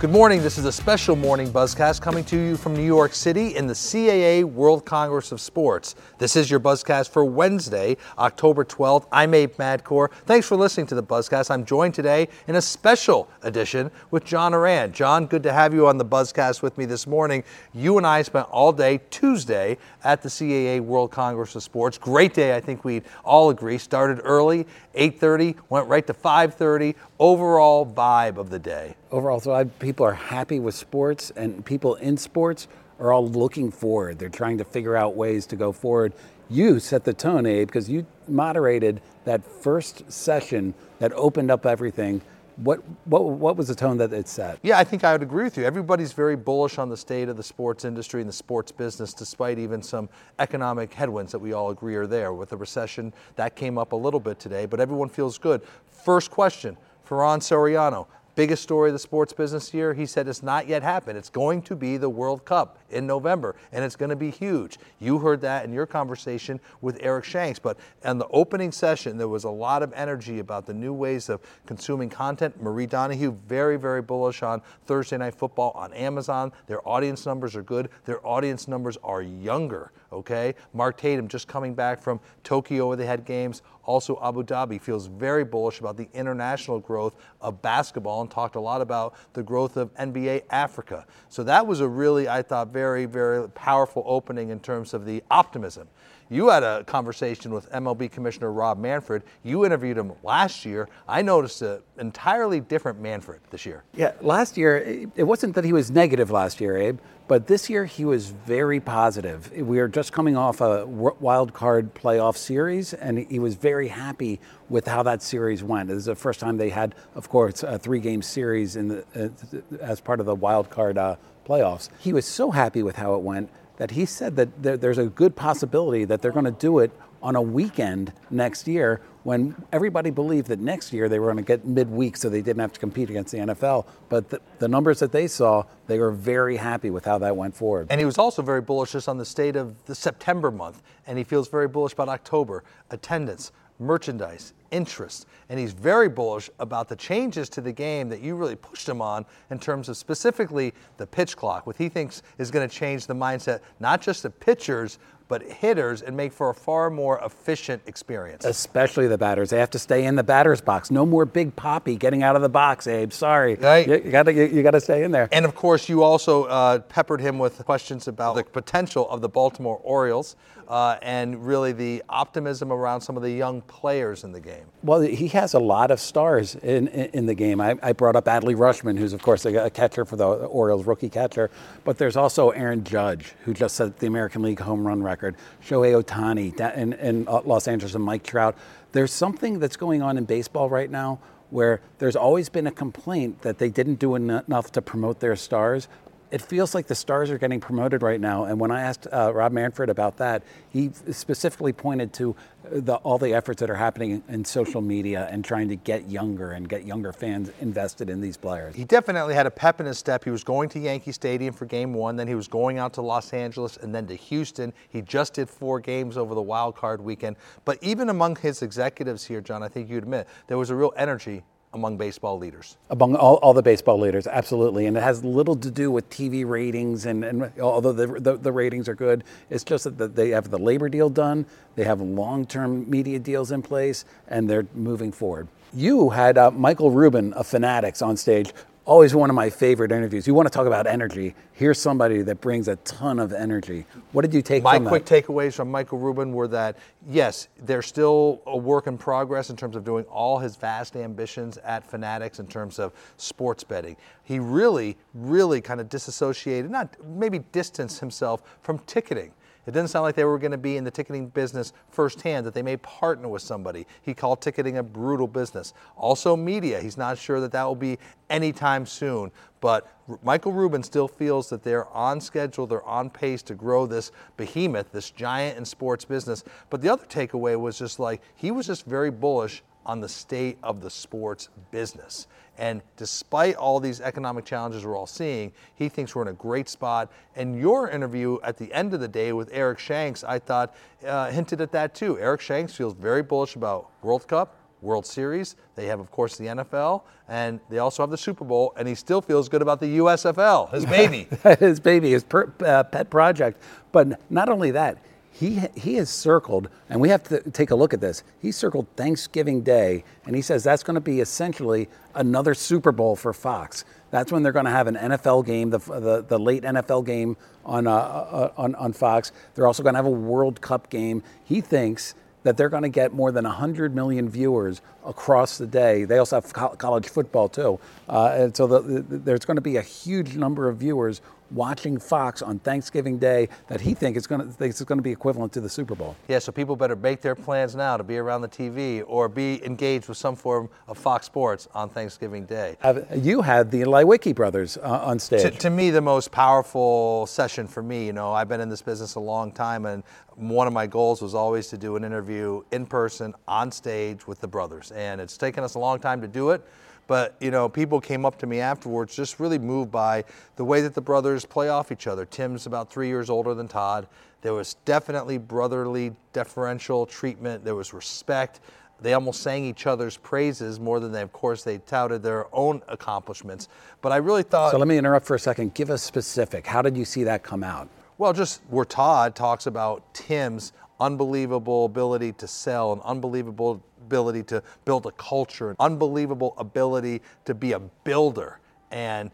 Good morning. This is a special morning buzzcast coming to you from New York City in the CAA World Congress of Sports. This is your buzzcast for Wednesday, October 12th. I'm Abe Madkour. Thanks for listening to the buzzcast. I'm joined today in a special edition with John Ourand. John, good to have you on the buzzcast with me this morning. You and I spent all day Tuesday at the CAA World Congress of Sports. Great day, I think we'd all agree. Started early, 8:30, went right to 5:30. Overall vibe of the day. Overall vibe people are happy with sports and people in sports are all looking forward. They're trying to figure out ways to go forward. You set the tone, Abe, because you moderated that first session that opened up everything. What, what, what was the tone that it set? Yeah, I think I would agree with you. Everybody's very bullish on the state of the sports industry and the sports business, despite even some economic headwinds that we all agree are there. With the recession, that came up a little bit today, but everyone feels good. First question, Ferran Soriano biggest story of the sports business year, he said it's not yet happened. It's going to be the World Cup in November, and it's going to be huge. You heard that in your conversation with Eric Shanks, but in the opening session, there was a lot of energy about the new ways of consuming content. Marie Donoghue, very, very bullish on Thursday Night Football on Amazon. Their audience numbers are good. Their audience numbers are younger, okay? Mark Tatum just coming back from Tokyo where they had games. Also, Abu Dhabi feels very bullish about the international growth of basketball and talked a lot about the growth of NBA Africa. So that was a really, I thought, very, very powerful opening in terms of the optimism. You had a conversation with MLB Commissioner Rob Manfred. You interviewed him last year. I noticed an entirely different Manfred this year. Yeah, last year, it wasn't that he was negative last year, Abe, but this year he was very positive. We are just coming off a wild card playoff series, and he was very happy with how that series went. This is the first time they had, of course, a three game series in the, uh, as part of the wild card uh, playoffs. He was so happy with how it went that he said that there, there's a good possibility that they're going to do it on a weekend next year when everybody believed that next year they were going to get midweek so they didn't have to compete against the NFL. But the, the, numbers that they saw, they were very happy with how that went forward. And he was also very bullish just on the state of the September month, and he feels very bullish about October, attendance, merchandise, interest. And he's very bullish about the changes to the game that you really pushed him on in terms of specifically the pitch clock, what he thinks is going to change the mindset, not just of pitchers, but hitters and make for a far more efficient experience. Especially the batters. They have to stay in the batter's box. No more Big Papi getting out of the box, Abe. Sorry. Right. You, you gotta you, gotta stay in there. And of course you also uh, peppered him with questions about the potential of the Baltimore Orioles. Uh, and really the optimism around some of the young players in the game. Well, he has a lot of stars in, in, in the game. I, I, brought up Adley Rutschman, who's, of course, a, a, catcher for the Orioles, rookie catcher. But there's also Aaron Judge, who just set the American League home run record. Shohei Ohtani in, in Los Angeles and Mike Trout. There's something that's going on in baseball right now where there's always been a complaint that they didn't do enough to promote their stars it feels like the stars are getting promoted right now. And when I asked uh, Rob Manfred about that, he specifically pointed to the, all the efforts that are happening in social media and trying to get younger and get younger fans invested in these players. He definitely had a pep in his step. He was going to Yankee Stadium for game one, then he was going out to Los Angeles and then to Houston. He just did four games over the wild card weekend. But even among his executives here, John, I think you'd admit there was a real energy among baseball leaders? Among all, all the baseball leaders, absolutely. And it has little to do with TV ratings, and, and although the, the, the, ratings are good, it's just that they have the labor deal done, they have long term media deals in place, and they're moving forward. You had uh, Michael Rubin of Fanatics on stage always one of my favorite interviews. You want to talk about energy? Here's somebody that brings a ton of energy. What did you take my from quick takeaways from Michael Rubin were that yes, there's still a work in progress in terms of doing all his vast ambitions at Fanatics in terms of sports betting. He really, really kind of disassociated, not maybe distanced himself from ticketing It didn't sound like they were going to be in the ticketing business firsthand, that they may partner with somebody. He called ticketing a brutal business. Also, media. He's not sure that that will be anytime soon. But Michael Rubin still feels that they're on schedule, they're on pace to grow this behemoth, this giant in sports business. But the other takeaway was just like he was just very bullish on the state of the sports business. And despite all these economic challenges we're all seeing, he thinks we're in a great spot. And your interview at the end of the day with Eric Shanks, I thought, uh, hinted at that too. Eric Shanks feels very bullish about World Cup, World Series. They have, of course, the NFL, and they also have the Super Bowl. And he still feels good about the USFL, his baby. his baby, his per, uh, pet project. But not only that, he, he has circled, and we have to take a look at this. He circled Thanksgiving Day, and he says that's going to be essentially another Super Bowl for Fox. That's when they're going to have an NFL game, the, the, the late NFL game on, uh, uh, on, on Fox. They're also going to have a World Cup game. He thinks that they're going to get more than 100 million viewers across the day. They also have college football too. Uh, and so the, the, there's going to be a huge number of viewers watching Fox on Thanksgiving Day that he thinks is going to thinks is going to be equivalent to the Super Bowl. Yeah, so people better make their plans now to be around the TV or be engaged with some form of Fox Sports on Thanksgiving Day. Uh, you had the Leiweke brothers uh, on stage. To, to, me, the most powerful session for me. You know, I've been in this business a long time, and one of my goals was always to do an interview in person on stage with the brothers, and it's taken us a long time to do it. But you know, people came up to me afterwards, just really moved by the way that the brothers play off each other. Tim's about three years older than Todd. There was definitely brotherly, deferential treatment. There was respect. They almost sang each other's praises more than they, of course, they touted their own accomplishments. But I really thought. So let me interrupt for a second. Give us specific. How did you see that come out? Well, just where Todd talks about Tim's unbelievable ability to sell, and unbelievable ability to build a culture, an unbelievable ability to be a builder and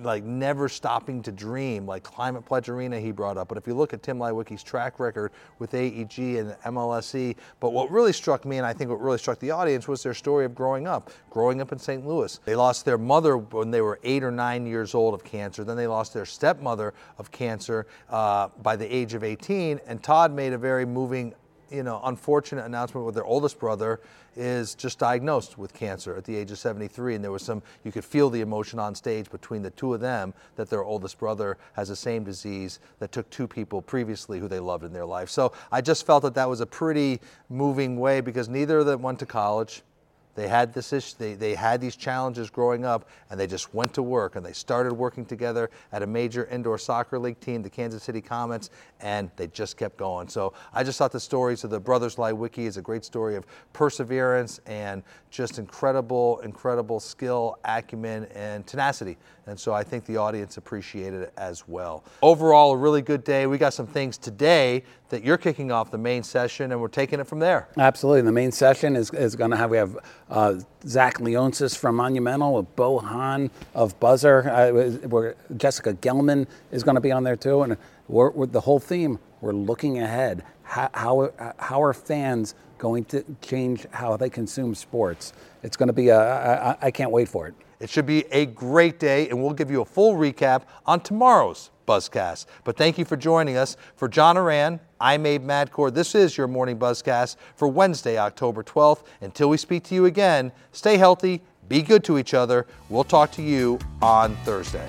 like never stopping to dream, like Climate Pledge Arena he brought up. But if you look at Tim Leiweke's track record with AEG and MLSE, but what really struck me, and I think what really struck the audience, was their story of growing up, growing up in St. Louis. They lost their mother when they were eight or nine years old of cancer. Then they lost their stepmother of cancer uh, by the age of 18. And Todd made a very moving you know, unfortunate announcement with their oldest brother is just diagnosed with cancer at the age of 73. And there was some, you could feel the emotion on stage between the two of them that their oldest brother has the same disease that took two people previously who they loved in their life. So I just felt that that was a pretty moving way because neither of them went to college. They had this issue, they, they had these challenges growing up, and they just went to work and they started working together at a major indoor soccer league team, the Kansas City Comets, and they just kept going. So I just thought the stories of the brothers Leiweke is a great story of perseverance and just incredible, incredible skill, acumen, and tenacity. And so I think the audience appreciated it as well. Overall, a really good day. We got some things today that you're kicking off the main session, and we're taking it from there. Absolutely. The main session is, is going to have, we have uh, Zach Leonsis from Monumental, with Bo Han of Buzzer. Uh, Jessica Gelman is going to be on there too. And we're, we're, the whole theme, we're looking ahead. How, how, how are fans going to change how they consume sports? It's going to be a, I, I can't wait for it. It should be a great day, and we'll give you a full recap on tomorrow's Buzzcast. But thank you for joining us. For John Ourand, I'm Abe Madkour. This is your morning Buzzcast for Wednesday, October 12th. Until we speak to you again, stay healthy, be good to each other. We'll talk to you on Thursday.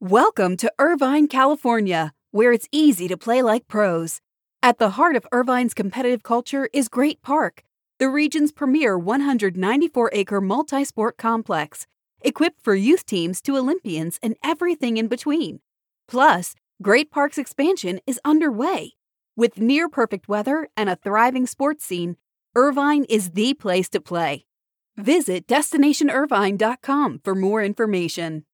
Welcome to Irvine, California, where it's easy to play like pros. At the heart of Irvine's competitive culture is Great Park, the region's premier 194 acre multi sport complex, equipped for youth teams to Olympians and everything in between. Plus, Great Park's expansion is underway. With near perfect weather and a thriving sports scene, Irvine is the place to play. Visit destinationirvine.com for more information.